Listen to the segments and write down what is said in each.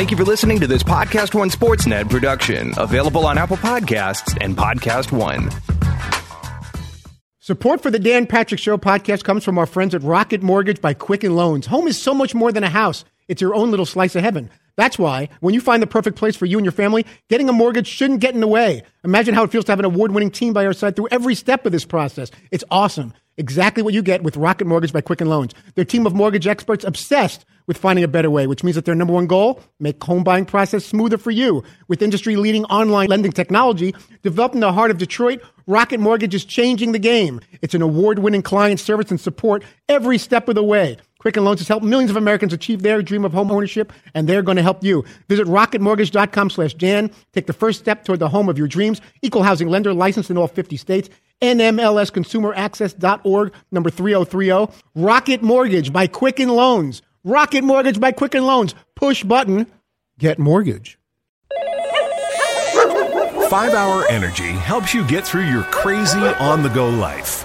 Thank you for listening to this Podcast One Sportsnet production, available on Apple Podcasts and Podcast One. Support for the Dan Patrick Show podcast comes from our friends at Rocket Mortgage by Quicken Loans. Home is so much more than a house. It's your own little slice of heaven. That's why, when you find the perfect place for you and your family, getting a mortgage shouldn't get in the way. Imagine how it feels to have an award winning team by your side through every step of this process. It's awesome. Exactly what you get with Rocket Mortgage by Quicken Loans. Their team of mortgage experts obsessed with finding a better way, which means that their number one goal, make home buying process smoother for you. With industry leading online lending technology developed in the heart of Detroit, Rocket Mortgage is changing the game. It's an award winning client service and support every step of the way. Quicken Loans has helped millions of Americans achieve their dream of home ownership, and they're going to help you. Visit rocketmortgage.com slash Dan. Take the first step toward the home of your dreams. Equal housing lender licensed in all 50 states. NMLSconsumeraccess.org, number 3030. Rocket Mortgage by Quicken Loans. Rocket Mortgage by Quicken Loans. Push button. Get mortgage. Five Hour Energy helps you get through your crazy on the go life.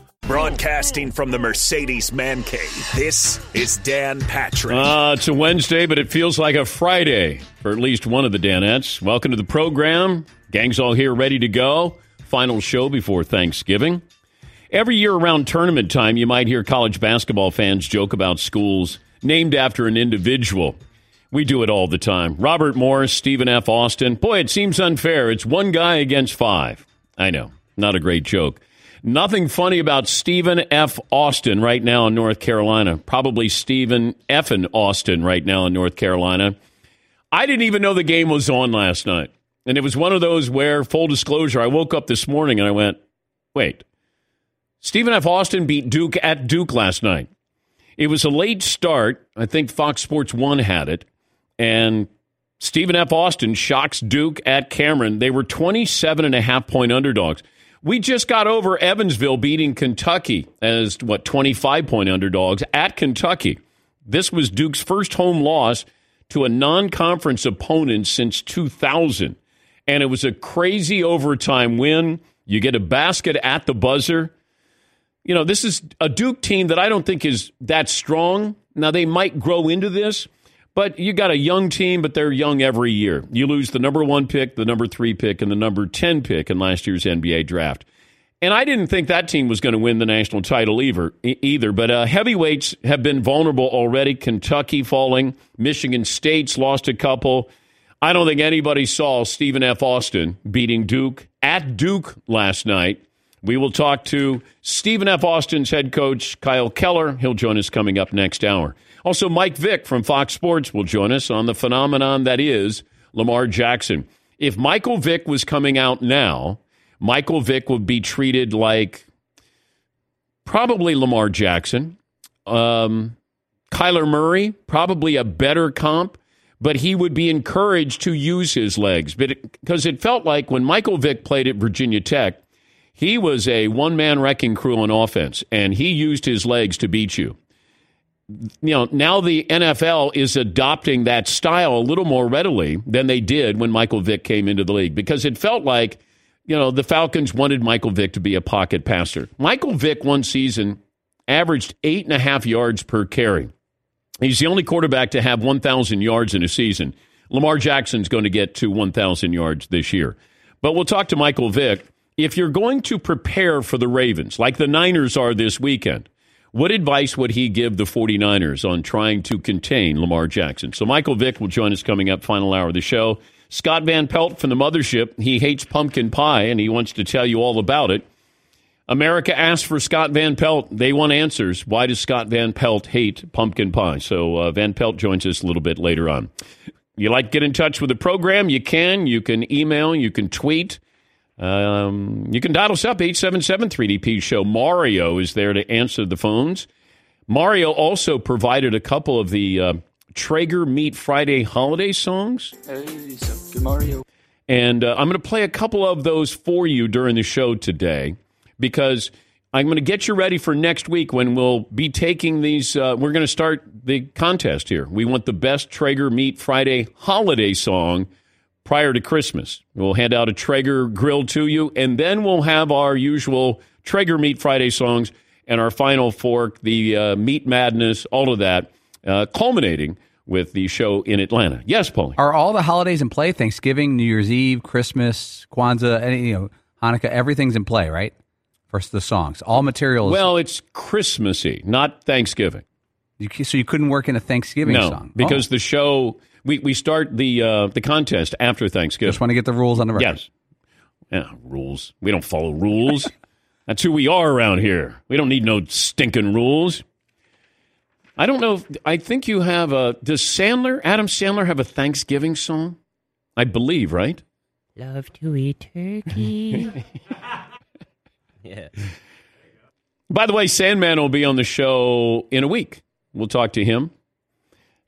Broadcasting from the Mercedes Man Cave, this is Dan Patrick. Uh, it's a Wednesday, but it feels like a Friday for at least one of the Danettes. Welcome to the program. Gang's all here ready to go. Final show before Thanksgiving. Every year around tournament time, you might hear college basketball fans joke about schools named after an individual. We do it all the time. Robert Morris, Stephen F. Austin. Boy, it seems unfair. It's one guy against five. I know. Not a great joke. Nothing funny about Stephen F. Austin right now in North Carolina. Probably Stephen F. and Austin right now in North Carolina. I didn't even know the game was on last night. And it was one of those where, full disclosure, I woke up this morning and I went, wait, Stephen F. Austin beat Duke at Duke last night. It was a late start. I think Fox Sports 1 had it. And Stephen F. Austin shocks Duke at Cameron. They were 27 and a half point underdogs. We just got over Evansville beating Kentucky as what 25 point underdogs at Kentucky. This was Duke's first home loss to a non-conference opponent since 2000 and it was a crazy overtime win. You get a basket at the buzzer. You know, this is a Duke team that I don't think is that strong. Now they might grow into this, but you got a young team, but they're young every year. You lose the number one pick, the number three pick, and the number 10 pick in last year's NBA draft. And I didn't think that team was going to win the national title either. either but uh, heavyweights have been vulnerable already. Kentucky falling, Michigan State's lost a couple. I don't think anybody saw Stephen F. Austin beating Duke at Duke last night. We will talk to Stephen F. Austin's head coach, Kyle Keller. He'll join us coming up next hour. Also, Mike Vick from Fox Sports will join us on the phenomenon that is Lamar Jackson. If Michael Vick was coming out now, Michael Vick would be treated like probably Lamar Jackson. Um, Kyler Murray, probably a better comp, but he would be encouraged to use his legs. Because it, it felt like when Michael Vick played at Virginia Tech, he was a one man wrecking crew on offense, and he used his legs to beat you you know, now the NFL is adopting that style a little more readily than they did when Michael Vick came into the league because it felt like, you know, the Falcons wanted Michael Vick to be a pocket passer. Michael Vick one season averaged eight and a half yards per carry. He's the only quarterback to have 1,000 yards in a season. Lamar Jackson's going to get to 1,000 yards this year. But we'll talk to Michael Vick. If you're going to prepare for the Ravens, like the Niners are this weekend, what advice would he give the 49ers on trying to contain Lamar Jackson? So Michael Vick will join us coming up, final hour of the show. Scott Van Pelt from the mothership. He hates pumpkin pie and he wants to tell you all about it. America asked for Scott Van Pelt. They want answers. Why does Scott Van Pelt hate pumpkin pie? So uh, Van Pelt joins us a little bit later on. You like to get in touch with the program? You can. You can email. You can tweet. Um, you can dial us up, 877 3DP Show. Mario is there to answer the phones. Mario also provided a couple of the uh, Traeger Meat Friday holiday songs. Hey, Mario. And uh, I'm going to play a couple of those for you during the show today. because I'm going to get you ready for next week when we'll be taking these. Uh, we're going to start the contest here. We want the best Traeger Meat Friday holiday song prior to Christmas. We'll hand out a Traeger grill to you, and then we'll have our usual Traeger Meat Friday songs and our final fork, the uh, Meat Madness, all of that, uh, culminating with the show in Atlanta. Yes, Paulie. Are all the holidays in play? Thanksgiving, New Year's Eve, Christmas, Kwanzaa, any, you know, Hanukkah, everything's in play, right? For the songs, all materials. Well, it's Christmassy, not Thanksgiving. You, so you couldn't work in a Thanksgiving no, song because Oh. the show we, we start the uh, the contest after Thanksgiving. just want to get the rules on the record. Yes. Yeah, rules. We don't follow rules. That's who we are around here. We don't need no stinking rules. I don't know. If, I think you have a. Does Sandler, Adam Sandler, have a Thanksgiving song? I believe, right? Love to eat turkey. yeah. By the way, Sandman will be on the show in a week. We'll talk to him.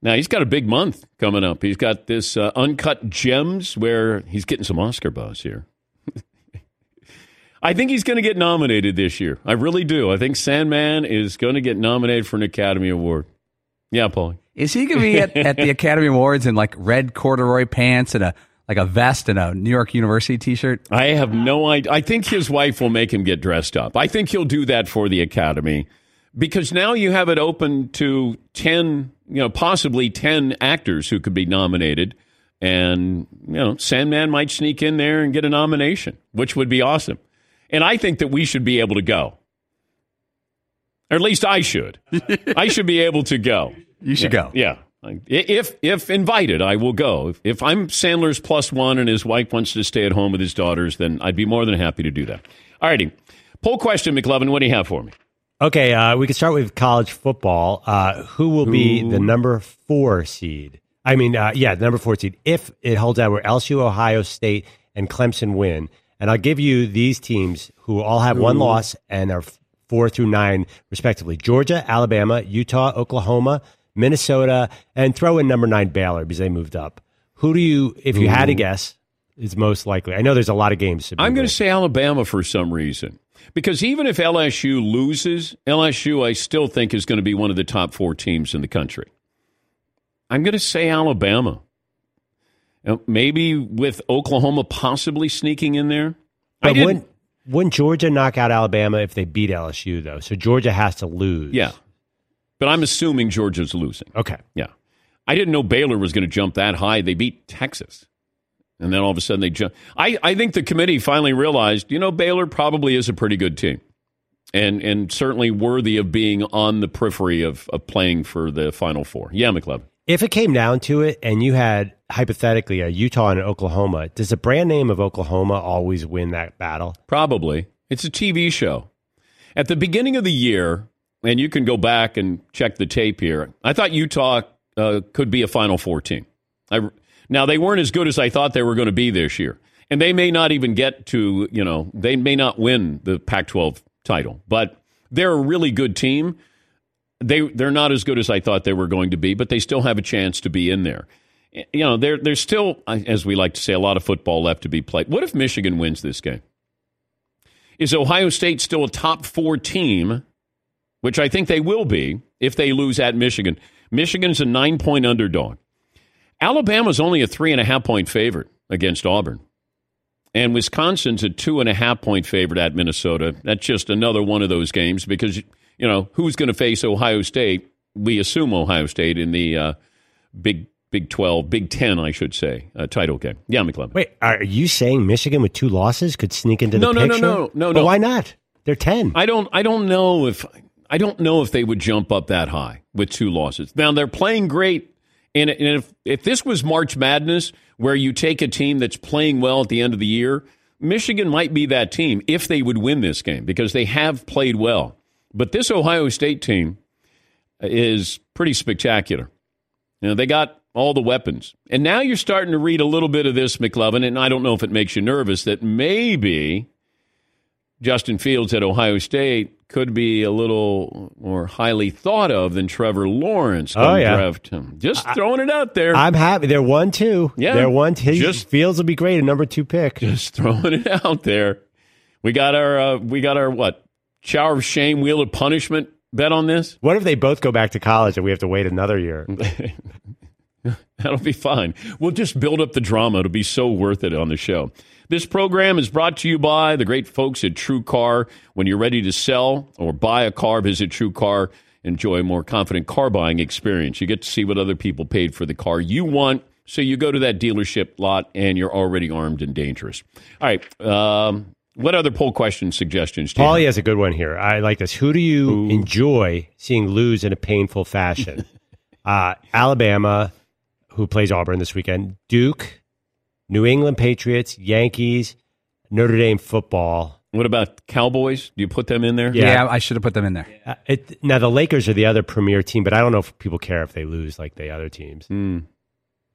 Now, he's got a big month coming up. He's got this uh, Uncut Gems where he's getting some Oscar buzz here. I think he's going to get nominated this year. I really do. I think Sandman is going to get nominated for an Academy Award. Yeah, Paul. Is he going to be at, at the Academy Awards in like red corduroy pants and a like a vest and a New York University T-shirt? I have no idea. I think his wife will make him get dressed up. I think he'll do that for the Academy because now you have it open to 10, you know, possibly 10 actors who could be nominated. And, you know, Sandman might sneak in there and get a nomination, which would be awesome. And I think that we should be able to go. Or at least I should. I should be able to go. You should go. Yeah. If if invited, I will go. If, if I'm Sandler's plus one and his wife wants to stay at home with his daughters, then I'd be more than happy to do that. All righty. Poll question, McLovin. What do you have for me? Okay, uh, we can start with college football. Uh, who will be the number four seed? I mean, uh, yeah, the number four seed. If it holds out where LSU, Ohio State, and Clemson win, and I'll give you these teams who all have one loss and are four through nine respectively: Georgia, Alabama, Utah, Oklahoma, Minnesota, and throw in number nine Baylor because they moved up. Who do you, if you had to guess, is most likely? I know there's a lot of games. To be I'm going to say Alabama for some reason. Because even if LSU loses, LSU I still think is going to be one of the top four teams in the country. I'm going to say Alabama. Now, maybe with Oklahoma possibly sneaking in there. I But didn't- wouldn't, wouldn't Georgia knock out Alabama if they beat LSU though? So Georgia has to lose. Yeah. But I'm assuming Georgia's losing. Okay. Yeah. I didn't know Baylor was going to jump that high. They beat Texas. And then all of a sudden they jump. I, I think the committee finally realized, you know, Baylor probably is a pretty good team and, and certainly worthy of being on the periphery of, of playing for the Final Four. Yeah, McLeod. If it came down to it, and you had hypothetically a Utah and an Oklahoma, does the brand name of Oklahoma always win that battle? Probably. It's a TV show. At the beginning of the year, and you can go back and check the tape here, I thought Utah uh, could be a Final Four team. I, now, they weren't as good as I thought they were going to be this year. And they may not even get to, you know, they may not win the Pac 12 title, but they're a really good team. They, they're not as good as I thought they were going to be, but they still have a chance to be in there. You know, there, there's still, as we like to say, a lot of football left to be played. What if Michigan wins this game? Is Ohio State still a top four team, which I think they will be if they lose at Michigan? Michigan's a nine point underdog. Alabama's only a three and a half point favorite against Auburn. And Wisconsin's a two and a half point favorite at Minnesota. That's just another one of those games because, you know, who's going to face Ohio State? We assume Ohio State in the uh, Big Big 12, Big 10, I should say, uh, title game. Yeah, McClellan. Wait, are you saying Michigan with two losses could sneak into No, the no, no, picture? no, no, But no. why not? They're ten. I don't I don't know if I don't know if they would jump up that high with two losses. Now they're playing great and, and if if this was March Madness where you take a team that's playing well at the end of the year, Michigan might be that team if they would win this game because they have played well. But this Ohio State team is pretty spectacular. You know, they got all the weapons. And now you're starting to read a little bit of this, McLovin, and I don't know if it makes you nervous that maybe Justin Fields at Ohio State could be a little more highly thought of than Trevor Lawrence. Oh, yeah. draft him. Just throwing it out there. I'm happy. They're one two. Yeah. They're one two. Just- Fields will be great. A number two pick. Just throwing it out there. We got our uh, we got our what shower of shame, wheel of punishment bet on this. What if they both go back to college and we have to wait another year? That'll be fine. We'll just build up the drama. It'll be so worth it on the show. This program is brought to you by the great folks at True Car. When you're ready to sell or buy a car, visit True Car. Enjoy a more confident car buying experience. You get to see what other people paid for the car you want. So you go to that dealership lot and you're already armed and dangerous. All right. Um, what other poll question suggestions do you Paulie has a good one here. I like this. Who do you enjoy seeing lose in a painful fashion? uh, Alabama, who plays Auburn this weekend, Duke, New England Patriots, Yankees, Notre Dame football. What about Cowboys? Do you put them in there? Yeah. Yeah, I should have put them in there. Uh, it, now the Lakers are the other premier team, but I don't know if people care if they lose like the other teams.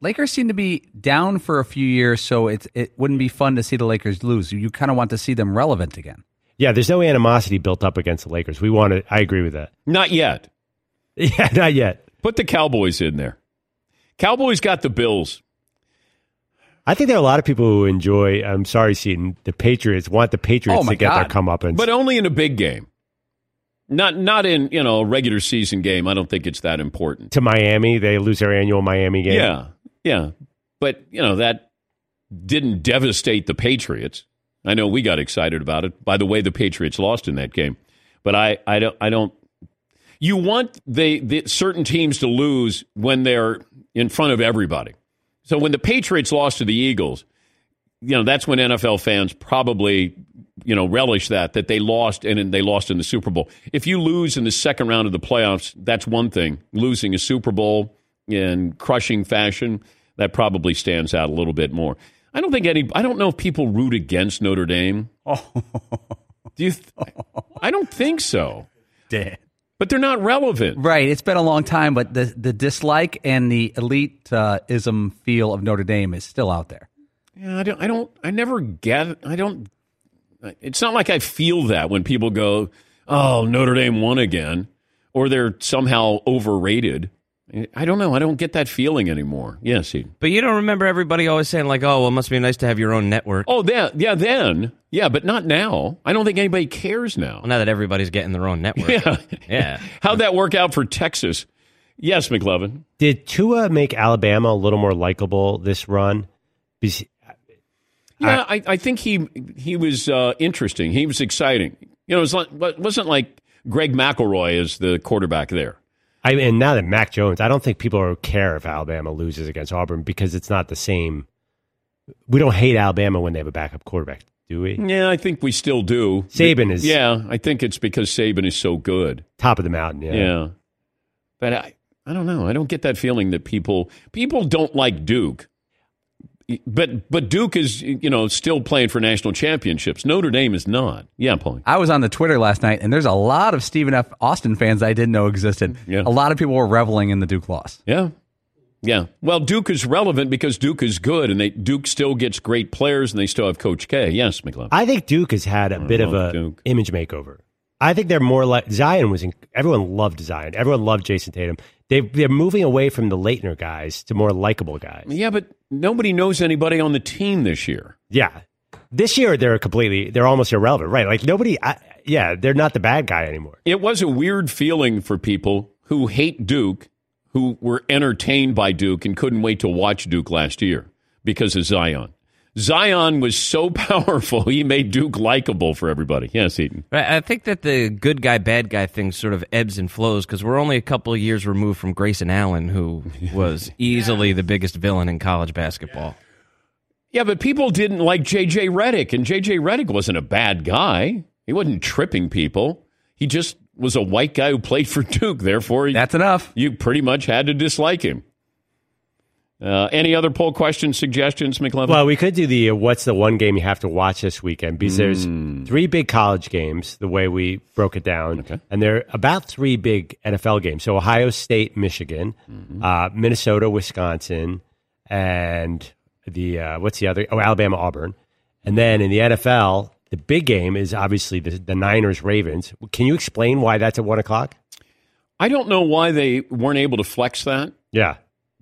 Lakers seem to be down for a few years, so it it wouldn't be fun to see the Lakers lose. You kind of want to see them relevant again. Yeah, there's no animosity built up against the Lakers. We want to. I agree with that. Not yet. Yeah, not yet. Put the Cowboys in there. Cowboys got the Bills. I think there are a lot of people who enjoy. I'm sorry, Seton. The Patriots want the Patriots Oh, to get their God. comeuppance. but only in a big game. Not not in you know a regular season game. I don't think it's that important. to Miami, they lose their annual Miami game. Yeah, yeah, but you know that didn't devastate the Patriots. I know we got excited about it. By the way, the Patriots lost in that game, but I I don't I don't. You want they the certain teams to lose when they're in front of everybody. So when the Patriots lost to the Eagles, you know that's when NFL fans probably you know relish that that they lost and they lost in the Super Bowl. If you lose in the second round of the playoffs, that's one thing. Losing a Super Bowl in crushing fashion that probably stands out a little bit more. I don't think any. I don't know if people root against Notre Dame. Oh. Do you? Th- I don't think so. But they're not relevant. Right. It's been a long time, but the the dislike and the elite uh, feel of Notre Dame is still out there. Yeah, I don't. I don't. I never get. I don't. It's not like I feel that when people go, "Oh, Notre Dame won again," or they're somehow overrated. I don't know. I don't get that feeling anymore. Yes, Eden. But you don't remember everybody always saying like, "Oh, well, it must be nice to have your own network." Oh, that. Yeah, then. Yeah, but not now. I don't think anybody cares now. Well, now that everybody's getting their own network. Yeah. Yeah. How'd that work out for Texas? Yes, McLovin. Did Tua make Alabama a little more likable this run? Because- Yeah, I, I think he he was uh, interesting. He was exciting. You know, it, was like, it wasn't like Greg McElroy is the quarterback there. I and now that Mac Jones, I don't think people care if Alabama loses against Auburn because it's not the same. We don't hate Alabama when they have a backup quarterback, do we? Yeah, I think we still do. Saban is- Yeah, I think it's because Saban is so good. Top of the mountain, yeah. Yeah. But I, I don't know. I don't get that feeling that people people don't like Duke. But but Duke is you know still playing for national championships. Notre Dame is not. Yeah, Paul. I was on the Twitter last night, and there's a lot of Stephen F. Austin fans I didn't know existed. Yeah. A lot of people were reveling in the Duke loss. Yeah. Yeah. Well, Duke is relevant because Duke is good and they Duke still gets great players and they still have Coach K. Yes, McLeod. I think Duke has had a bit of a Duke. image makeover. I think they're more like Zion was. In, everyone loved Zion. Everyone loved Jayson Tatum. They they're moving away from the Laettner guys to more likable guys. Yeah, but nobody knows anybody on the team this year. Yeah, this year they're completely. They're almost irrelevant, right? Like nobody. I, yeah, they're not the bad guy anymore. It was a weird feeling for people who hate Duke, who were entertained by Duke and couldn't wait to watch Duke last year because of Zion. Zion was so powerful, he made Duke likable for everybody. Yes, Eaton. I think that the good guy, bad guy thing sort of ebbs and flows because we're only a couple of years removed from Grayson Allen, who was easily the biggest villain in college basketball. Yeah, but people didn't like J.J. Redick, and J.J. Redick wasn't a bad guy. He wasn't tripping people. He just was a white guy who played for Duke. Therefore, he- That's enough. you pretty much had to dislike him. Uh, any other poll questions, suggestions, McLovin? Well, we could do the uh, what's the one game you have to watch this weekend because there's Hmm. three big college games the way we broke it down, Okay. and there are about three big NFL games. So Ohio State, Michigan, Mm-hmm. uh, Minnesota, Wisconsin, and the uh, what's the other? Oh, Alabama, Auburn, and then in the NFL, the big game is obviously the, the Niners, Ravens. Can you explain why that's at one o'clock? I don't know why they weren't able to flex that, Yeah,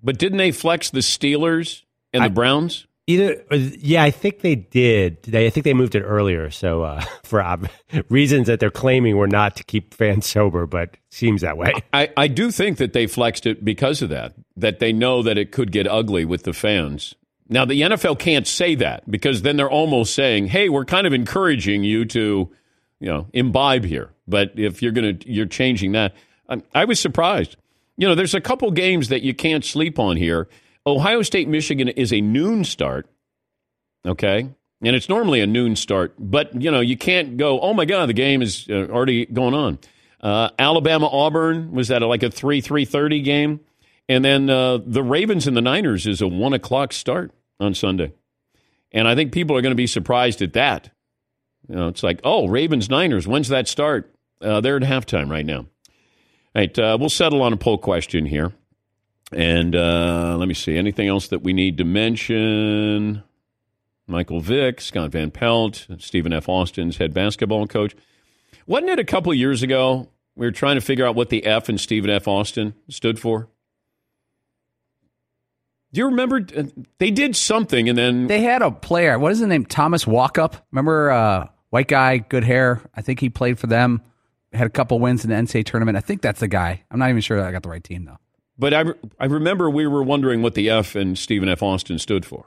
but didn't they flex the Steelers and I- the Browns? Either, uh, yeah, I think they did. They, I think they moved it earlier. So uh, for ob- reasons that they're claiming were not to keep fans sober, but seems that way. I, I do think that they flexed it because of that. That they know that it could get ugly with the fans. Now the NFL can't say that because then they're almost saying, "Hey, we're kind of encouraging you to, you know, imbibe here." But if you're gonna, you're changing that. I, I was surprised. You know, there's a couple games that you can't sleep on here. Ohio State, Michigan is a noon start. Okay. And it's normally a noon start, but you know, you can't go, oh my God, the game is uh, already going on. Uh, Alabama, Auburn was that like a 3 3.30 game? And then uh, the Ravens and the Niners is a 1 o'clock start on Sunday. And I think people are going to be surprised at that. You know, it's like, oh, Ravens, Niners, when's that start? Uh, they're at halftime right now. Right, uh, we'll settle on a poll question here. And uh, let me see. Anything else that we need to mention? Michael Vick, Scott Van Pelt, Stephen F. Austin's head basketball coach. Wasn't it a couple years ago we were trying to figure out what the F in Stephen F. Austin stood for? Do you remember? Uh, they did something and then. They had a player. What is his name? Thomas Walkup. Remember, uh, white guy, good hair. I think he played for them. Had a couple wins in the NCAA tournament. I think that's the guy. I'm not even sure that I got the right team though. But I, I remember we were wondering what the F in Stephen F. Austin stood for.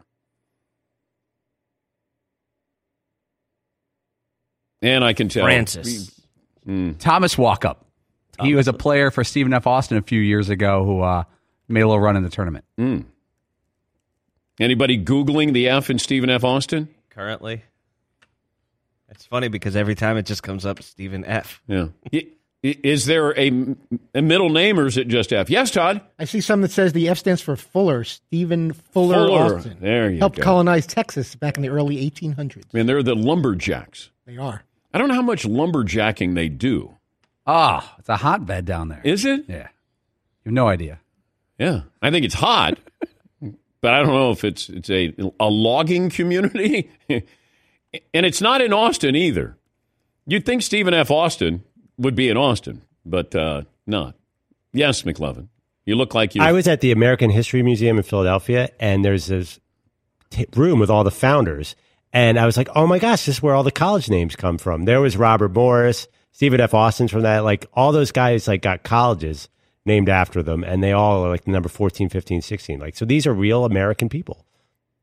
And I can tell. Francis. Mm. Thomas Walkup. He was a player for Stephen F. Austin a few years ago who uh, made a little run in the tournament. Mm. Anybody Googling the F in Stephen F. Austin? Currently. It's funny because every time it just comes up Stephen F. Yeah. Is there a, a, middle name or is it just F? Yes, Todd. I see some that says the F stands for Fuller, Stephen Fuller, Fuller. Austin. There you go. Helped go. colonize Texas back in the early 1800s. I mean, they're the lumberjacks. They are. I don't know how much lumberjacking they do. Ah, it's a hotbed down there. Is it? Yeah. You have no idea. Yeah. I think it's hot, but I don't know if it's it's a a logging community. and it's not in Austin either. You'd think Stephen F. Austin would be in Austin, but uh, not. Yes, McLovin. You look like you. I was at the American History Museum in Philadelphia, and there's this t- room with all the founders. And I was like, oh my gosh, this is where all the college names come from. There was Robert Morris, Stephen F. Austin's from that. Like all those guys like got colleges named after them, and they all are like number 14, 15, 16. Like, so these are real American people.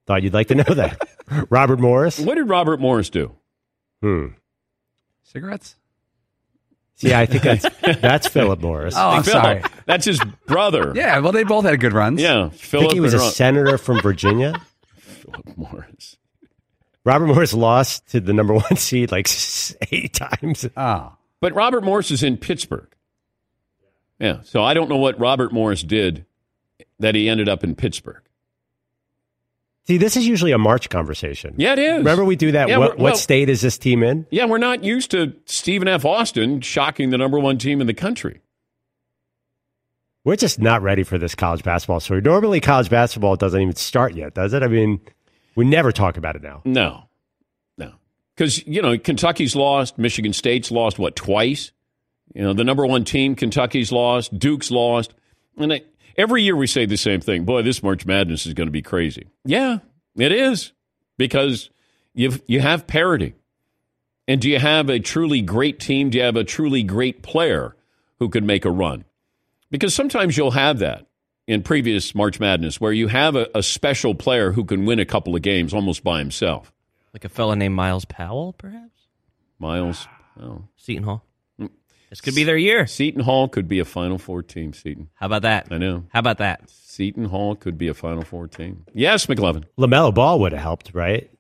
Thought you'd like to know that. Robert Morris. What did Robert Morris do? Hmm. Cigarettes? Yeah, I think that's that's Philip Morris. Oh, I'm Philip. sorry. That's his brother. Yeah, well, they both had good runs. Yeah, Philip. I Philip. think he was a and senator from Virginia. Philip Morris. Robert Morris lost to the number one seed like eight times. Oh. But Robert Morris is in Pittsburgh. Yeah, so I don't know what Robert Morris did that he ended up in Pittsburgh. See, this is usually a March conversation. Yeah, it is. Remember we do that. Yeah, what, we're- what state is this team in? Yeah, we're not used to Stephen F. Austin shocking the number one team in the country. We're just not ready for this college basketball story. Normally, college basketball doesn't even start yet, does it? I mean, we never talk about it now. No, no, because you know Kentucky's lost, Michigan State's lost what twice. You know the number one team, Kentucky's lost, Duke's lost, and they, every year we say the same thing. Boy, this March Madness is going to be crazy. Yeah, it is because you you have parity, and do you have a truly great team? Do you have a truly great player who can make a run? Because sometimes you'll have that in previous March Madness where you have a, a special player who can win a couple of games almost by himself. Like a fella named Myles Powell, perhaps? Miles. Oh. Seton Hall. This could be their year. Seton Hall could be a Final Four team, Seton. How about that? I know. How about that? Seton Hall could be a Final Four team. Yes, McLovin. LaMelo Ball would have helped, right?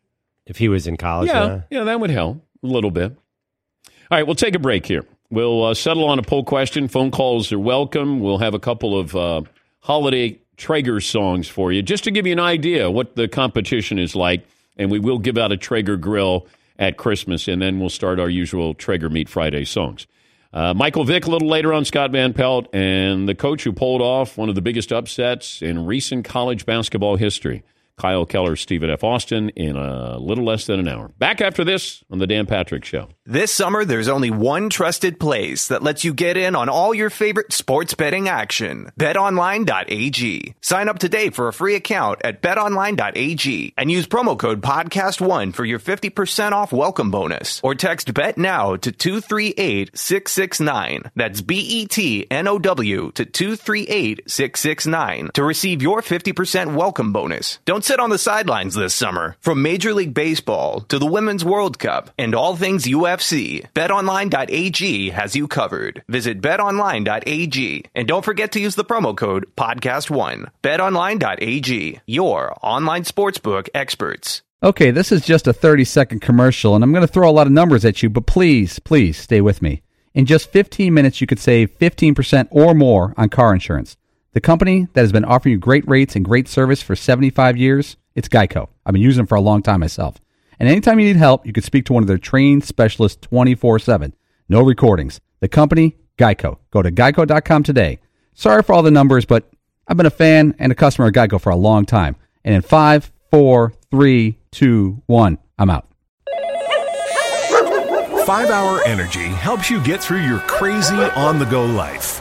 If he was in college. Yeah, uh, yeah, that would help a little bit. All right, we'll take a break here. We'll uh, settle on a poll question. Phone calls are welcome. We'll have a couple of uh, holiday Traeger songs for you, just to give you an idea what the competition is like. And we will give out a Traeger grill at Christmas, and then we'll start our usual Traeger Meat Friday songs. Uh, Michael Vick a little later on, Scott Van Pelt, and the coach who pulled off one of the biggest upsets in recent college basketball history. Kyle Keller, Stephen F. Austin in a little less than an hour. Back after this on the Dan Patrick Show. This summer, there's only one trusted place that lets you get in on all your favorite sports betting action. BetOnline.ag. Sign up today for a free account at BetOnline.ag and use promo code PODCAST1 for your 50% off welcome bonus. Or text BET NOW to 238669. That's B-E-T-N-O-W to 238669 to receive your 50% welcome bonus. Don't sit on the sidelines this summer. From Major League Baseball to the Women's World Cup and all things UFC, betonline.ag has you covered. Visit betonline.ag and don't forget to use the promo code podcast1. betonline.ag, your online sportsbook experts. Okay, this is just a 30 second commercial, and I'm going to throw a lot of numbers at you, but please, please stay with me. In just 15 minutes, you could save 15% or more on car insurance. The company that has been offering you great rates and great service for 75 years, it's Geico. I've been using them for a long time myself. And anytime you need help, you can speak to one of their trained specialists 24 7. No recordings. The company, Geico. Go to geico.com today. Sorry for all the numbers, but I've been a fan and a customer of Geico for a long time. And in five, four, three, two, one, I'm out. 5 Hour Energy helps you get through your crazy on the go life.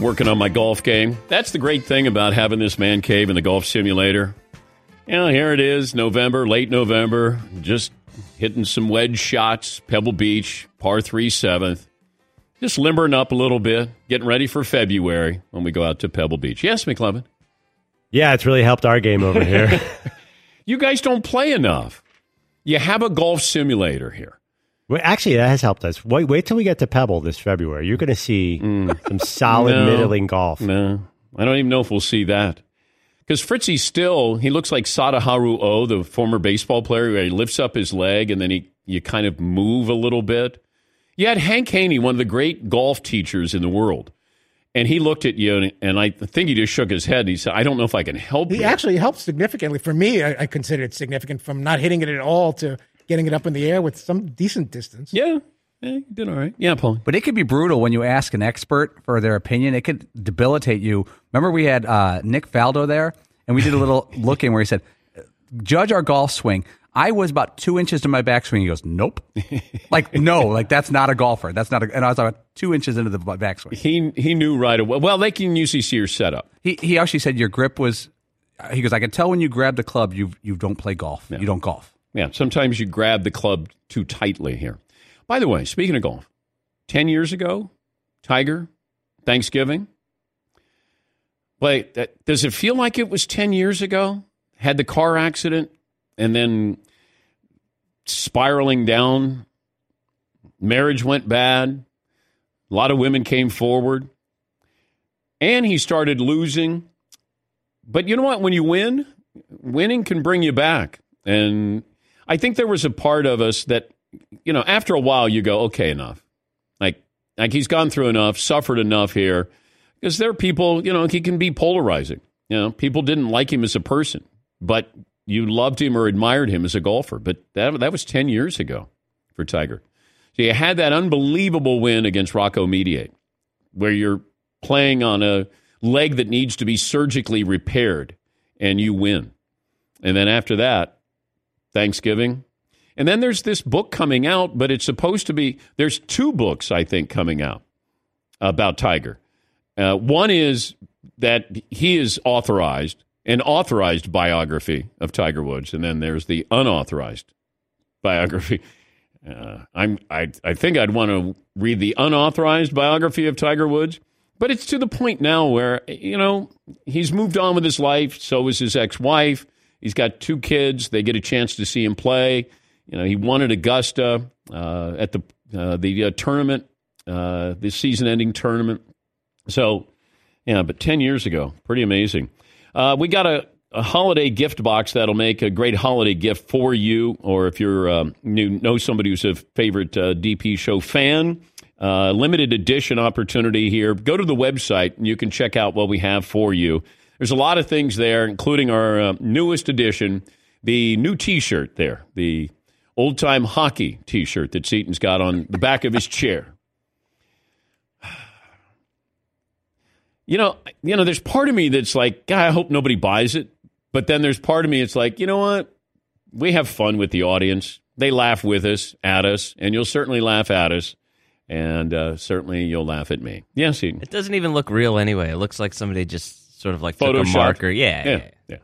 Working on my golf game. That's the great thing about having this man cave in the golf simulator. You know, here it is, November, late November, just hitting some wedge shots, Pebble Beach, par three seventh. Just limbering up a little bit, getting ready for February when we go out to Pebble Beach. Yes, McLovin? Yeah, it's really helped our game over here. you guys don't play enough. You have a golf simulator here. Well, actually, that has helped us. Wait, wait till we get to Pebble this February. You're going to see mm. some solid no, middling golf. No, I don't even know if we'll see that. Because Fritzy still, he looks like Sadaharu O, the former baseball player, where he lifts up his leg and then he you kind of move a little bit. You had Hank Haney, one of the great golf teachers in the world. And he looked at you, and I think he just shook his head. And he said, "I don't know if I can help." He you. actually helped significantly for me. I, I consider it significant from not hitting it at all to getting it up in the air with some decent distance. Yeah. Yeah, you did all right. Yeah, Paul. But it could be brutal when you ask an expert for their opinion. It could debilitate you. Remember, we had uh, Nick Faldo there, and we did a little looking where he said, "Judge our golf swing." I was about two inches to my backswing. He goes, "Nope." like, no, like that's not a golfer. That's not a. And I was about two inches into the backswing. He he knew right away. Well, they can usually see your setup. He he actually said your grip was. He goes, I can tell when you grab the club, you you don't play golf. Yeah. You don't golf. Yeah, sometimes you grab the club too tightly here. By the way, speaking of golf, 10 years ago, Tiger, Thanksgiving. Wait, that, does it feel like it was 10 years ago? Had the car accident and then spiraling down. Marriage went bad. A lot of women came forward. And he started losing. But you know what? When you win, winning can bring you back. And I think there was a part of us that, you know, after a while you go, okay, enough. Like, like he's gone through enough, suffered enough here. Because there are people, you know, he can be polarizing. You know, people didn't like him as a person, but you loved him or admired him as a golfer. But that, that was 10 years ago for Tiger. So you had that unbelievable win against Rocco Mediate, where you're playing on a leg that needs to be surgically repaired, and you win. And then after that, Thanksgiving. And then there's this book coming out, but it's supposed to be, there's two books, I think, coming out about Tiger. Uh, one is that he is authorized, an authorized biography of Tiger Woods, and then there's the unauthorized biography. Uh, I'm, I, I think I'd want to read the unauthorized biography of Tiger Woods, but it's to the point now where, you know, he's moved on with his life, so is his ex wife. He's got two kids. They get a chance to see him play. You know, he won at Augusta uh, at the uh, the uh, tournament, uh, the season-ending tournament. So, yeah, but ten years ago, pretty amazing. Uh, we got a a holiday gift box that'll make a great holiday gift for you, or if you're um, you know somebody who's a favorite uh, DP show fan. Uh, limited edition opportunity here. Go to the website and you can check out what we have for you. There's a lot of things there, including our uh, newest edition, the new T-shirt there, the old time hockey T-shirt that Seton's got on the back of his chair. You know, you know, there's part of me that's like, God, I hope nobody buys it. But then there's part of me it's like, you know what? We have fun with the audience. They laugh with us, at us, and you'll certainly laugh at us. And uh, certainly you'll laugh at me. Yes. It doesn't even look real anyway. It looks like somebody just sort of like took a marker. Yeah, Yeah, yeah. yeah.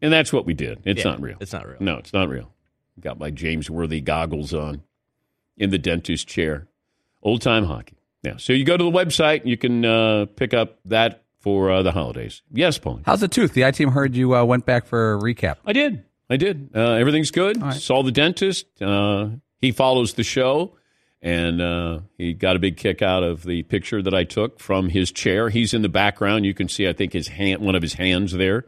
And that's what we did. It's Yeah, not real. it's not real. No, it's not real. Got my James Worthy goggles on in the dentist chair. Old time hockey. Yeah. So you go to the website, you can uh, pick up that for uh, the holidays. Yes, Paul. How's the tooth? The I team heard you uh, went back for a recap. I did. I did. Uh, everything's good. All right. Saw the dentist. Uh, he follows the show, and uh, he got a big kick out of the picture that I took from his chair. He's in the background. You can see, I think, his hand, one of his hands there,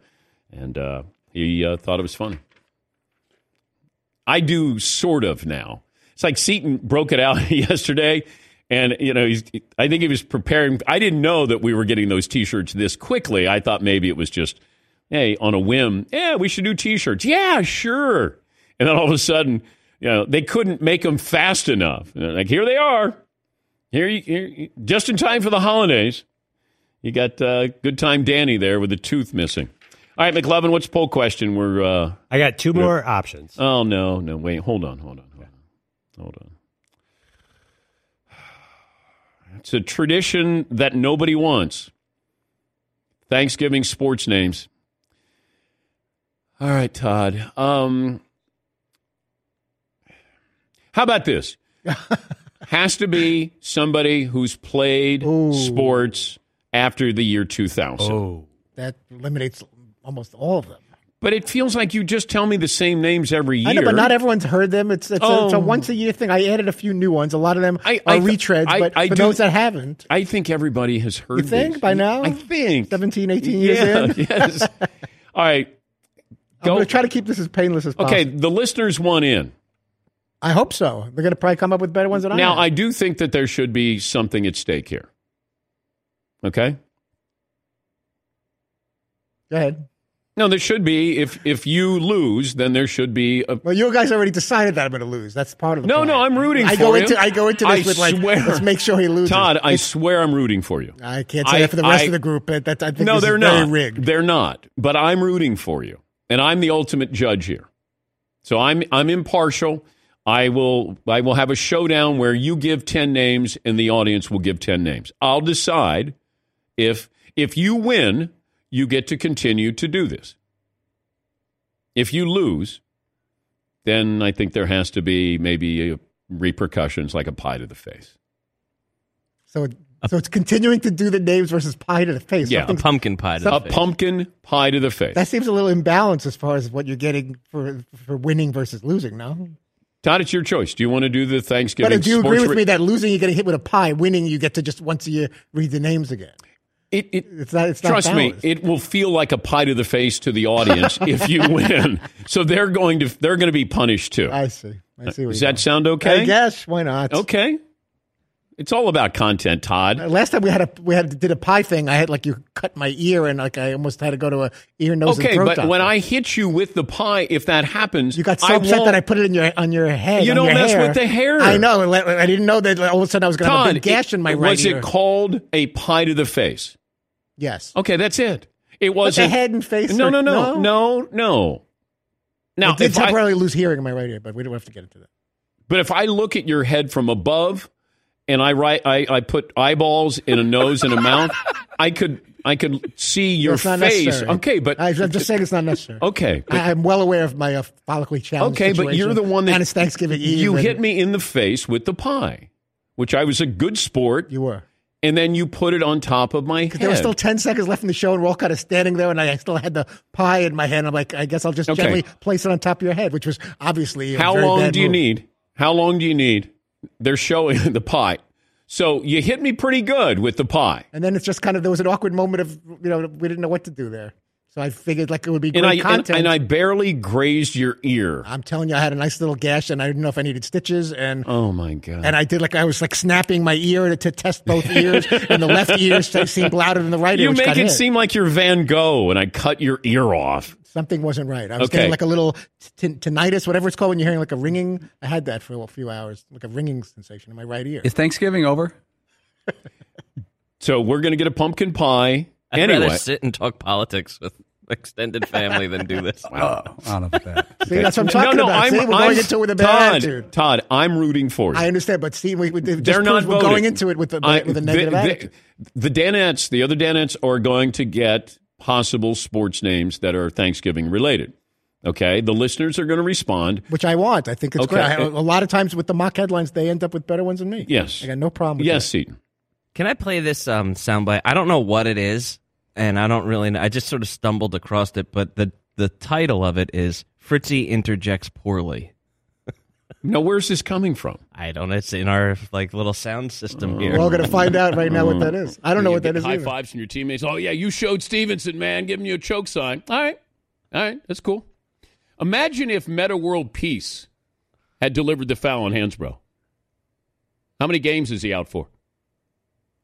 and uh, he uh, thought it was funny. I do sort of now. It's like Seton broke it out yesterday, and you know, he's. I think he was preparing. I didn't know that we were getting those T-shirts this quickly. I thought maybe it was just, hey, on a whim. Yeah, we should do T-shirts. Yeah, sure. And then all of a sudden, you know, they couldn't make them fast enough. Like here they are, here, you, here just in time for the holidays. You got uh, good time Danny there with the tooth missing. All right, McLovin, what's the poll question? We're uh, I got two more options. Oh no, no, wait, hold on, hold on, hold on, hold on. It's a tradition that nobody wants. Thanksgiving sports names. All right, Todd. Um, how about this? Has to be somebody who's played sports after the year 2000. Oh, That eliminates almost all of them. But it feels like you just tell me the same names every year. I know, but not everyone's heard them. It's it's, a, it's a Oh. once a year thing. I added a few new ones. A lot of them I- are I- retreads, I- but I for do- those that haven't, I think everybody has heard. you think these. by now? I think 17, 18 years yeah, in. yes. All right. I'm going to try to keep this as painless as possible. Okay, the listeners want in. I hope so. They're going to probably come up with better ones than I Now, have. I do think that there should be something at stake here. Okay. Go ahead. No, there should be. If if you lose, then there should be. A, Well, you guys already decided that I'm going to lose. That's part of the no, plan. no, I'm rooting I for go you. into I go into this I with like swear. let's make sure he loses. Todd, I It's- swear I'm rooting for you. I can't say I- that for the rest I- of the group. But that I think no, they're not. rigged. They're not. But I'm rooting for you, and I'm the ultimate judge here. So I'm I'm impartial. I will I will have a showdown where you give ten names and the audience will give ten names. I'll decide if if you win, you get to continue to do this. If you lose, then I think there has to be maybe uh, repercussions like a pie to the face. So so it's continuing to do the names versus pie to the face. Yeah, A pumpkin pie. To A the face. A pumpkin pie to the face. that seems a little imbalanced as far as what you're getting for for winning versus losing. No, Todd, it's your choice. Do you want to do the Thanksgiving? but do you agree with me that losing you get hit with a pie, winning you get to just once a year read the names again? It, it, It's not. It's not trust me, it will feel like a pie to the face to the audience if you win. So they're going to they're going to be punished too. I see. I see. What Does that sound okay? I guess. Why not? Okay. It's all about content, Todd. Uh, Last time we had a we had did a pie thing. I had like you cut my ear and like I almost had to go to a ear nose and Okay, but doctor. when I hit you with the pie, if that happens, you got so I upset that I put it in your on your head. You on don't mess hair. with the hair. I know. I didn't know that all of a sudden I was going to have a big gash it- in my right was ear. it called a pie to the face? yes. Okay, that's it. It was the head and face. No, no, no, no, no. Now, I did temporarily lose hearing in my right ear, but we don't have to get into that. But if I look at your head from above and I write I, I put eyeballs in a nose and a mouth, I could I could see your face. necessary. Okay, but I, I'm just saying it's not necessary. okay. but- I, I'm well aware of my uh, follically challenged. okay, but you're the one that and it's Thanksgiving Eve. You hit me in the face with the pie, which I was a good sport, You were. and then you put it on top of my head. There were still 10 seconds left in the show, and we're all kind of standing there, and I still had the pie in my hand. I'm like, I guess I'll just Okay. gently place it on top of your head, which was obviously a How long do you need? How long do you need? They're showing the pie. So you hit me pretty good with the pie. And then it's just kind of, there was an awkward moment of, you know, we didn't know what to do there. So I figured like it would be And great I and, content. and I barely grazed your ear. I'm telling you, I had a nice little gash, and I didn't know if I needed stitches, and Oh my god! and I did like I was like snapping my ear to, to test both ears, and the left ear seemed louder than the right ear. you which make it hit. seem like you're Van Gogh, and I cut your ear off. something wasn't right. I was Okay. getting like a little t- tinnitus, whatever it's called when you're hearing like a ringing. I had that for a few hours, like a ringing sensation in my right ear. Is Thanksgiving over? So we're gonna get a pumpkin pie I'd anyway. rather sit and talk politics with extended family than do this. Oh, I don't know about that. See, that's what I'm no, talking no, about. I'm, see, we're I'm going into it with a bad Todd. attitude. Todd, I'm rooting for you. I understand, but see, we, we, just They're not proves we're voting. going into it with a, I- with a the- negative the, attitude. The Danettes, the other Danettes, are going to get possible sports names that are Thanksgiving related. Okay, the listeners are going to respond. Which I want. I think it's Okay. great. I, a lot of times with the mock headlines, they end up with better ones than me. Yes. I got no problem with Yes, that. Seton. Can I play this um, soundbite? I don't know what it is, and I don't really. Know. I just sort of stumbled across it, but the the title of it is "Fritzy interjects poorly." Now, where's this coming from? I don't know. It's in our like little sound system oh. here. We're all going to find out right now what that is. I don't know what that is. High either. fives from your teammates. Oh yeah, you showed Stephenson, man, giving you a choke sign. All right, all right, that's cool. Imagine if Metta World Peace had delivered the foul on Hansbrough. How many games is he out for?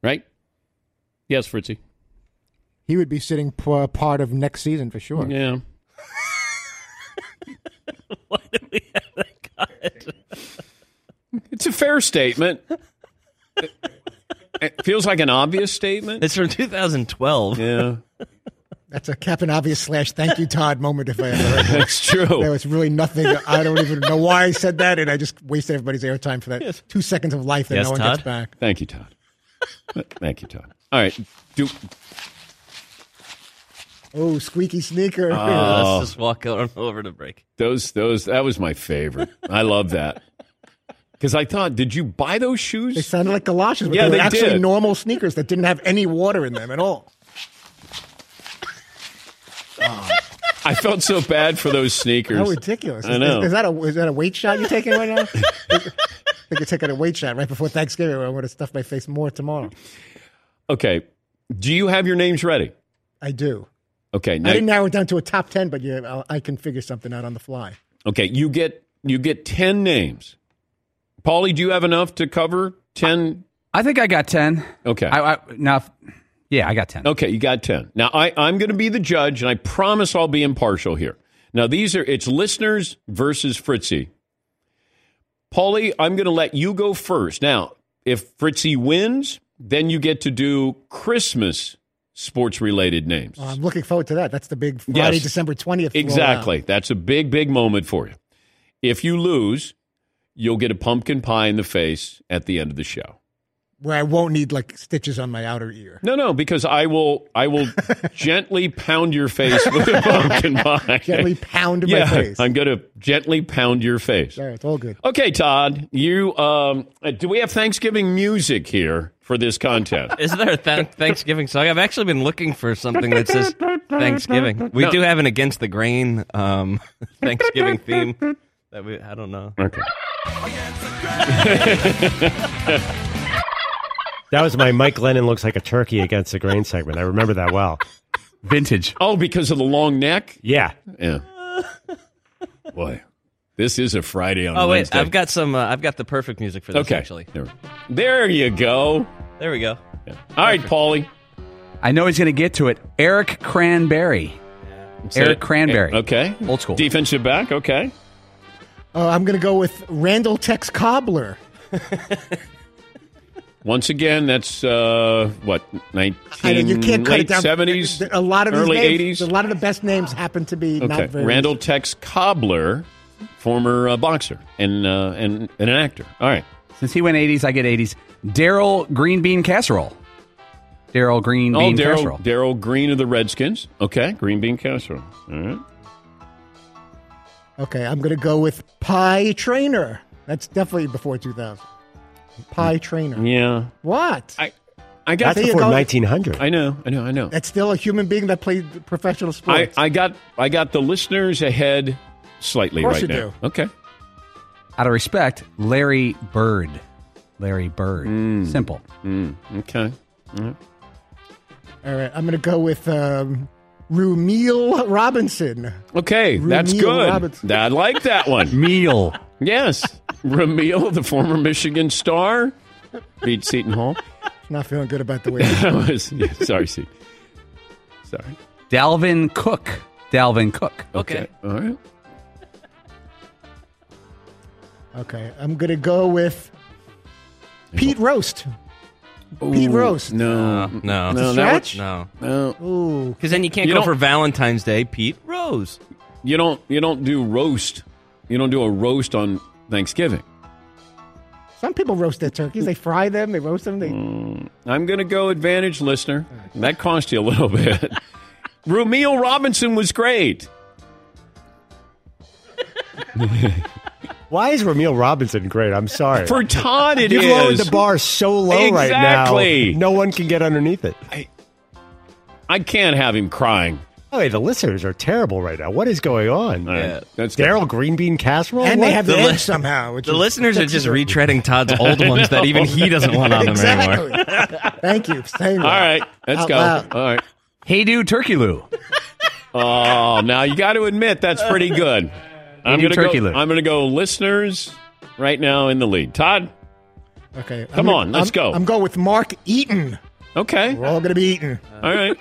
Right? Yes, Fritzy. He would be sitting p- uh, part of next season for sure. Yeah. Why do we have that? It's a fair statement. It, it feels like an obvious statement. It's from 2012. Yeah, That's a Captain Obvious slash thank you Todd moment if I ever heard one. that's true. There was really nothing. I don't even know why I said that, and I just wasted everybody's airtime for that two seconds of life that Yes, no one Todd? gets back. Thank you, Todd. Thank you, Todd. All right. Do, Oh, squeaky sneaker. Uh, Let's just walk on over to break. those, those, that was my favorite. I love that. Because I thought, did you buy those shoes? they sounded like galoshes, but Yeah, they were they actually did. normal sneakers that didn't have any water in them at all. I felt so bad for those sneakers. How ridiculous! I Is, know. is that a is that a weight shot you're taking right now? I think you're taking a weight shot right before Thanksgiving. Where I'm going to stuff my face more tomorrow. Okay. Do you have your names ready? I do. Okay. I didn't narrow it down to a top ten, but yeah, I'll, I can figure something out on the fly. okay. You get you get ten names. Paulie, do you have enough to cover ten? I think I got 10. Okay. I, I, now, if- yeah, I got 10. Okay, you got 10. Now, I, I'm going to be the judge, and I promise I'll be impartial here. Now, these are, it's listeners versus Fritzy. Paulie, I'm going to let you go first. Now, if Fritzy wins, then you get to do Christmas sports related names. Well, I'm looking forward to that. That's the big Friday, Yes. December twentieth. Exactly. That's a big, big moment for you. If you lose, you'll get a pumpkin pie in the face at the end of the show. Where I won't need like stitches on my outer ear. No, no, because I will, I will gently pound your face with a pumpkin pie. Gently pound yeah, my face. I'm going to gently pound your face. All right, it's all good. Okay, Todd, you um, uh, do we have Thanksgiving music here for this contest? Is there a th- Thanksgiving song? I've actually been looking for something that says Thanksgiving. We No. do have an Against the Grain um, Thanksgiving theme. That we, I don't know. Okay. That was my Mike Glennon looks like a turkey against the grain segment. I remember that well. Vintage. Oh, because of the long neck? Yeah. Yeah. Boy, this is a Friday on Oh wait, Wednesday. I've got some. Uh, I've got the perfect music for this. okay. Actually, There, there you go. there we go. Yeah. All right, Paulie. I know he's going to get to it. Eric Cranberry. Say Eric it. Cranberry. Okay. Old school. Defensive back. Okay. Uh, I'm going to go with Randall Tex Cobbler. Once again, that's uh, what nineteen you can't cut late down. seventies, A lot of early eighties. A lot of the best names happen to be not Okay, very. Randall Tex Cobbler, former uh, boxer and uh, and and an actor. All right, Since he went 80s, I get 80s. Darrell Green Bean Casserole. Darrell Green oh Bean Darrell Casserole. Darrell Green of the Redskins. Okay, green bean casserole. All right, Okay, I'm going to go with Pie Traynor. That's definitely before 2000. Pie Traynor. yeah. What? I I got There That's before 1900. I know I know I know. That's still a human being that played professional I, sports. I got I got the listeners ahead slightly Of course right you now. Okay. Out of respect, Larry Bird. Larry Bird. Simple. Mm, okay. All right, I'm going to go with um, Rumeal Robinson. Okay, that's Rumeal good. Robinson. I like that one. Meal. yes. Rumeal, the former Michigan star, beat Seton Hall. Not feeling good about the way. That was, yeah, sorry, Seton. Sorry. Dalvin Cook. Dalvin Cook. Okay. All right. okay, I'm gonna go with Pete Roast. Pete Roast. No. No. No, that Stretch? No. No. Ooh, Because then you can't You go don't- for Valentine's Day, Pete Rose. You don't you don't do roast. You don't do a roast on Thanksgiving. some people roast their turkeys. They fry them. They roast them. They. Mm, I'm going to go advantage listener. That cost you a little bit. Rumeal Robinson was great. Why is Rumeal Robinson great? I'm sorry. For Todd, it You've is. lowered the bar so low right Exactly. now. No one can get underneath it. I can't have him crying. Oh, wait, the listeners are terrible right now. What is going on? Yeah. that's. Darrell green bean casserole? And What? they have the, The edge somehow. Which The is listeners are just retreading Todd's old ones that even he doesn't want on them anymore. Thank you. Saying All right, let's Out go. loud. All right. Hey, dude, Turkey Lou. Oh, now you got to admit that's pretty good. I'm do gonna turkey go. lip. I'm going to go. Listeners, right now in the lead. Todd. Okay. Come I'm- on, let's I'm- go. I'm going with Mark Eaton. Okay. We're all going to be eating. All right.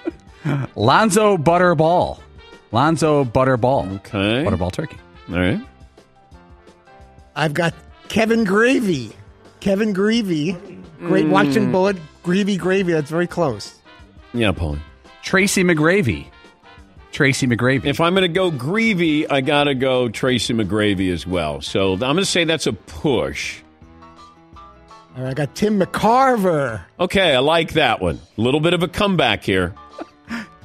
Lonzo Butterball. Lonzo Butterball. Okay. Butterball turkey. All right. I've got Kevin Gravy. Kevin Gravy. Great Mm. watching bullet. Gravy, gravy. That's very close. Yeah, Paulie. Tracy McGravy. Tracy McGravy. If I'm going to go Grevey, I got to go Tracy McGravy as well. So I'm going to say that's a push. All right, I got Tim McCarver. Okay, I like that one. A little bit of a comeback here.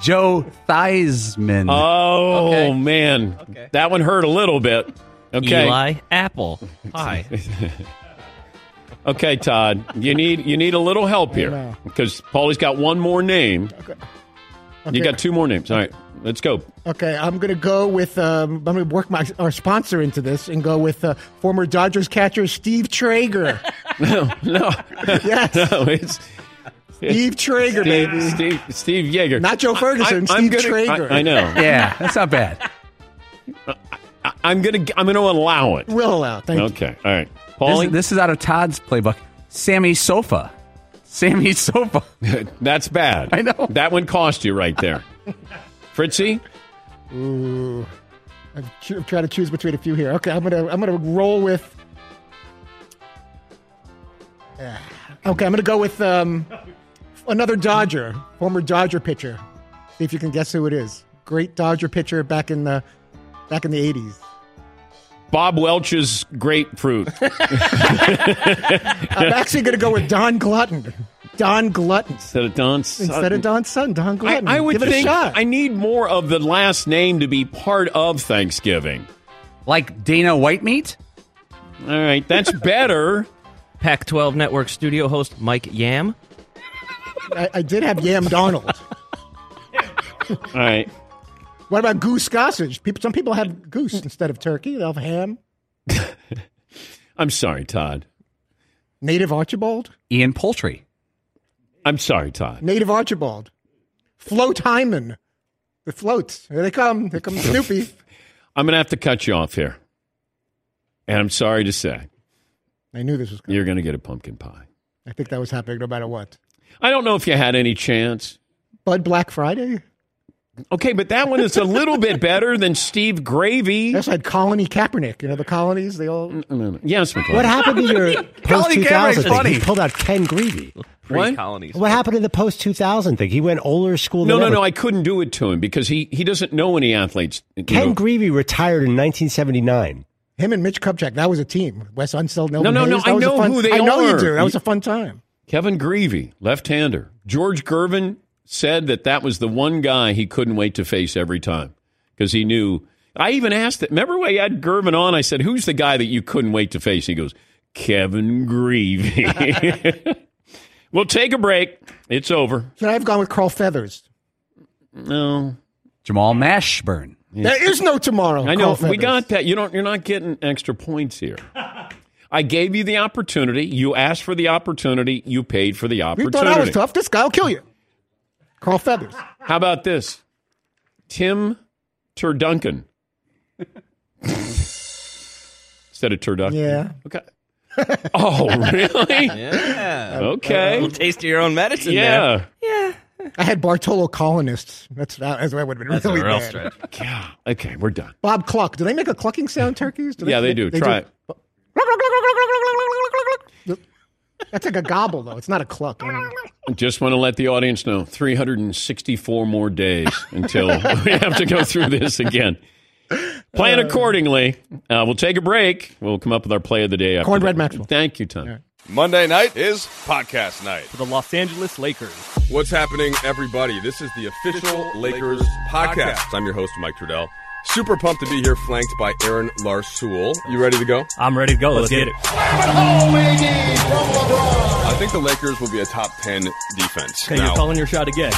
Joe Theismann. Oh Okay. man, Okay. that one hurt a little bit. Okay, Eli Apple. Hi. okay, Todd, you need you need a little help here because Paulie's got one more name. Okay. You got two more names. All right, let's go. Okay, I'm going to go with. Um, I'm going to work my our sponsor into this and go with uh, former Dodgers catcher Steve Traeger. No, no, yes, no, it's Steve Traeger, baby. Steve, Steve, Steve Yeager. Not Joe Ferguson, I, I'm Steve gonna, Traeger. I, I know. yeah, that's not bad. I, I'm gonna I'm gonna allow it. We'll allow. Thank you. Okay, all right, This, Paulie. this is out of Todd's playbook. Sammy Sofa. Sammy Sofa. That's bad. I know. That one cost you right there. Fritzy? Ooh, I'm tr- trying to choose between a few here. Okay, I'm gonna I'm gonna roll with. Ah, Okay, I'm gonna go with um, another Dodger, former Dodger pitcher. See if you can guess who it is. Great Dodger pitcher back in the back in the '80s. Bob Welch's grapefruit. I'm actually gonna go with Don Glutton. Don Glutton Instead of Don Sutton. instead of Don Sutton. Don I, Glutton. I would Give it think a shot. I need more of the last name to be part of Thanksgiving. Like Dana Whitemeat? All right, that's better. Pac 12 Network studio host Mike Yam. I, I did have Yam Donald. All right. What about goose sausage? People, some people have goose instead of turkey. They'll have ham. I'm sorry, Todd. Native Archibald. Ian Poultry. I'm sorry, Todd. Native Archibald. Float Hyman. The floats. Here they come. Here comes Snoopy. I'm going to have to cut you off here. And I'm sorry to say, I knew this was coming. you're going to get a pumpkin pie. I think that was happening no matter what. I don't know if you had any chance. Bud Black Friday. Okay, but that one is a little bit better than Steve Gravy. I also had Colony Kaepernick. You know the colonies. They all. No, no. Yes, McClellan. What happened to your post Colin 2000 thing? funny. He pulled out Ken Grevey. What? colonies. What happened to the post 2000 thing? He went older school No, than no, ever. no. I couldn't do it to him because he, he doesn't know any athletes. Ken know. Grevey retired in 1979. Him and Mitch Kupchak. That was a team. Wes Unseld. No, no, no, Hayes, that I know fun- who they I know you do. That was a fun time. Kevin Grevey, left-hander. George Gervin said that that was the one guy he couldn't wait to face every time because he knew. I even asked it. Remember when I had Gervin on? I said, "Who's the guy that you couldn't wait to face?" He goes, "Kevin Grevey." we'll take a break. It's over. Should I have gone with Carl Feathers? No, Jamal Mashburn. There is no tomorrow. I know Carl we got that. You don't. You're not getting extra points here. I gave you the opportunity. You asked for the opportunity. You paid for the opportunity. You thought I was tough. This guy will kill you. Carl Feathers. How about this? Tim Turduncan. Instead of turducken. Yeah. Okay. Oh, really? Yeah. Okay. A little taste of your own medicine there. Yeah. I had Bartolo colonists. That's that, that's that would have been That's a really real bad. stretch. Yeah. Okay, we're done. Bob Cluck. Do they make a clucking sound, turkeys? Do Yeah, they do. Try it. That's like a gobble, though. It's not a cluck. I don't. Just want to let the audience know 364 more days until we have to go through this again. Plan accordingly. Uh, we'll take a break. We'll come up with our play of the day. After Cornbread. Maxwell. Thank you, Tom. Monday night is podcast night. for the Los Angeles Lakers. What's happening, everybody? This is the official Lakers podcast. I'm your host, Mike Trudell. Super pumped to be here, flanked by Aaron Larsoul. You ready to go? I'm ready to go. Let's, get, it. I think the Lakers will be a top 10 defense. Okay, Now, you're calling your shot again.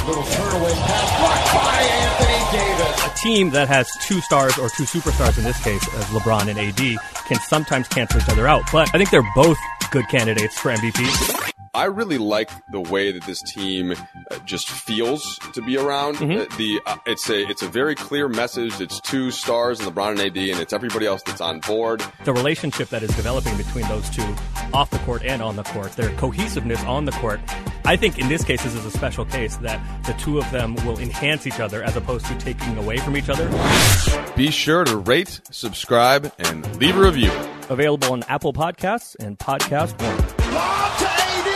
A team that has two stars or two superstars in this case, as LeBron and AD, can sometimes cancel each other out. But I think they're both good candidates for MVP. I really like the way that this team uh, just feels to be around. Uh, the uh, it's a it's a very clear message. It's two stars, in LeBron and AD, and it's everybody else that's on board. The relationship that is developing between those two off the court and on the court, their cohesiveness on the court. I think in this case, this is a special case that the two of them will enhance each other as opposed to taking away from each other. Be sure to rate, subscribe, and leave a review. Available on Apple Podcasts and Podcast One.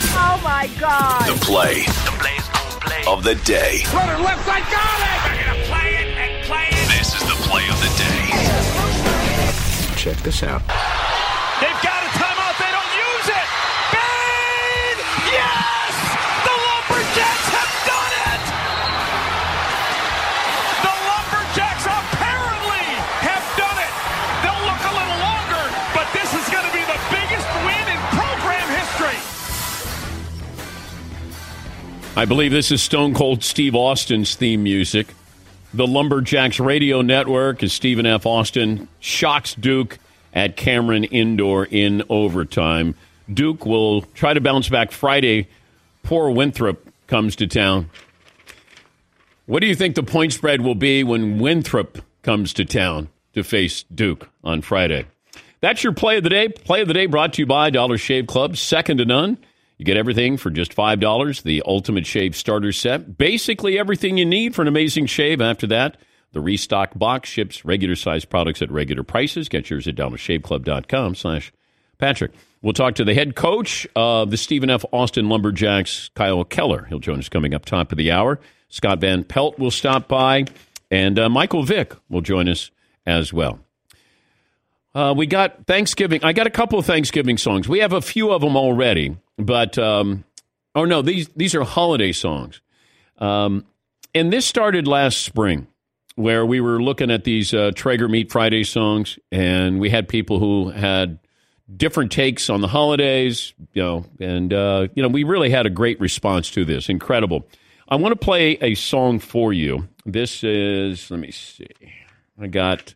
Oh my God. The play of the day. Runner left side, got it! We're gonna play it and play it. This is the play of the day. Check this out. I believe this is Stone Cold Steve Austin's theme music. The Lumberjacks Radio Network is Stephen F. Austin shocks Duke at Cameron Indoor in overtime. Duke will try to bounce back Friday. Poor Winthrop comes to town. What do you think the point spread will be when Winthrop comes to town to face Duke on Friday? That's your play of the day. Play of the day brought to you by Dollar Shave Club, second to none. You get everything for just $5, the Ultimate Shave Starter Set. Basically everything you need for an amazing shave. After that, the Restock Box ships regular size products at regular prices. Get yours at dollarshaveclub.com slash Patrick. We'll talk to the head coach of the Stephen F. Austin Lumberjacks, Kyle Keller. He'll join us coming up top of the hour. Scott Van Pelt will stop by, and uh, Michael Vick will join us as well. Uh, we got Thanksgiving. I got a couple of Thanksgiving songs. We have a few of them already, but um, oh no, these these are holiday songs. Um, and this started last spring, where we were looking at these uh, Traeger Meat Friday songs, and we had people who had different takes on the holidays, you know, and uh, you know we really had a great response to this. Incredible. I want to play a song for you. This is let me see. I got.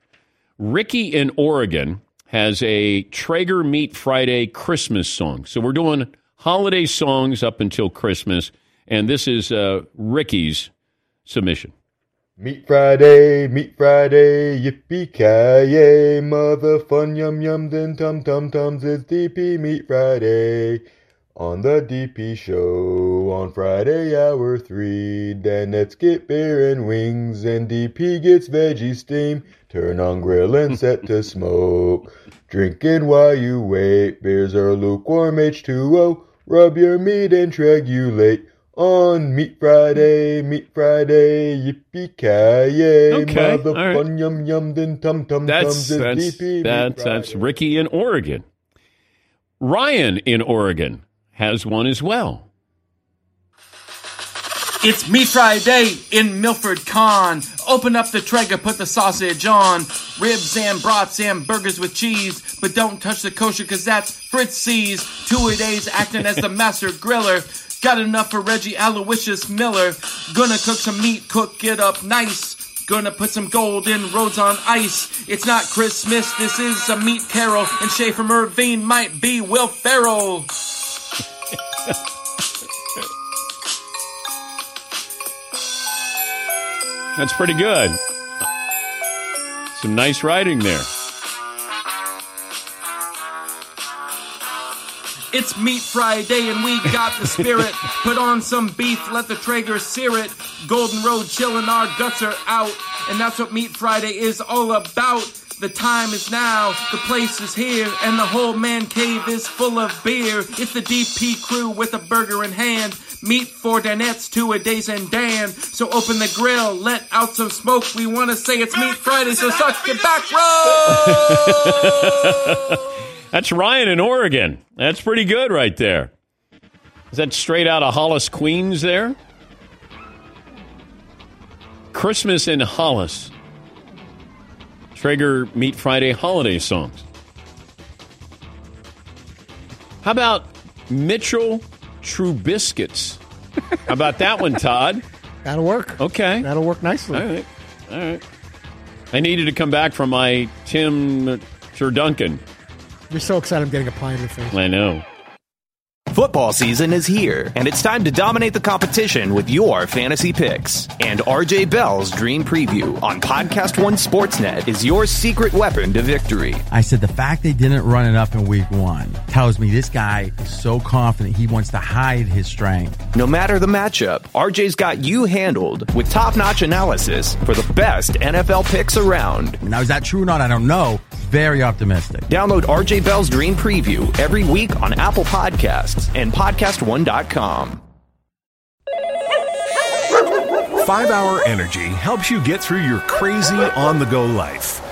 Ricky in Oregon has a Traeger Meat Friday Christmas song. So we're doing holiday songs up until Christmas, and this is uh, Ricky's submission. Meat Friday, Meat Friday, yippee ki yay, mother fun yum yum din tum tum tums, it's DP Meat Friday. On the DP show on Friday, hour three. Danettes get beer and wings, and DP gets veggie steam. Turn on grill and set to smoke. Drinking while you wait. Beers are lukewarm H2O. Rub your meat and triangulate. On Meat Friday, Meat Friday, yippee ki yay, Okay, mother right. fun yum yum then tum tum That's tums that's DP that's, that's Ricky in Oregon. Ryan in Oregon has one as well. It's Meat Friday in Milford Con. Open up the Traeger, put the sausage on. Ribs and brats and burgers with cheese. But don't touch the kosher cause that's Fritzy's. Two a days acting as the master griller. Got enough for Reggie Aloysius Miller. Gonna cook some meat, cook it up nice. Gonna put some golden roads on ice. It's not Christmas, this is a meat carol. And Shay from Irvine might be Will Ferrell. That's pretty good. Some nice writing there. It's Meat Friday and we got the spirit. Put on some beef, let the Traeger sear it. Golden Road chillin', our guts are out. And that's what Meat Friday is all about. The time is now, the place is here, and the whole man cave is full of beer. It's the DP crew with a burger in hand. Meat for Danettes, two a days and Dan. So open the grill, let out some smoke. We want to say it's Meat Friday, so suck it back, row! That's Ryan in Oregon. That's pretty good right there. Is that straight out of Hollis, Queens there? Christmas in Hollis. Traeger Meat Friday holiday songs. How about Mitchell Trubiscuits? How about that one, Todd? That'll work. Okay. That'll work nicely. All right. All right. I needed to come back from my Tim Turduncan. You're so excited I'm getting a pie in the face. I know. Football season is here, and it's time to dominate the competition with your fantasy picks. And RJ Bell's Dream Preview on Podcast One Sportsnet is your secret weapon to victory. I said the fact they didn't run it up in week one tells me this guy is so confident he wants to hide his strength. No matter the matchup, RJ's got you handled with top notch analysis for the best NFL picks around. Now, is that true or not? I don't know. Very optimistic. Download RJ Bell's Dream Preview every week on Apple Podcasts and PodcastOne.com. 5 Hour Energy helps you get through your crazy on the go life.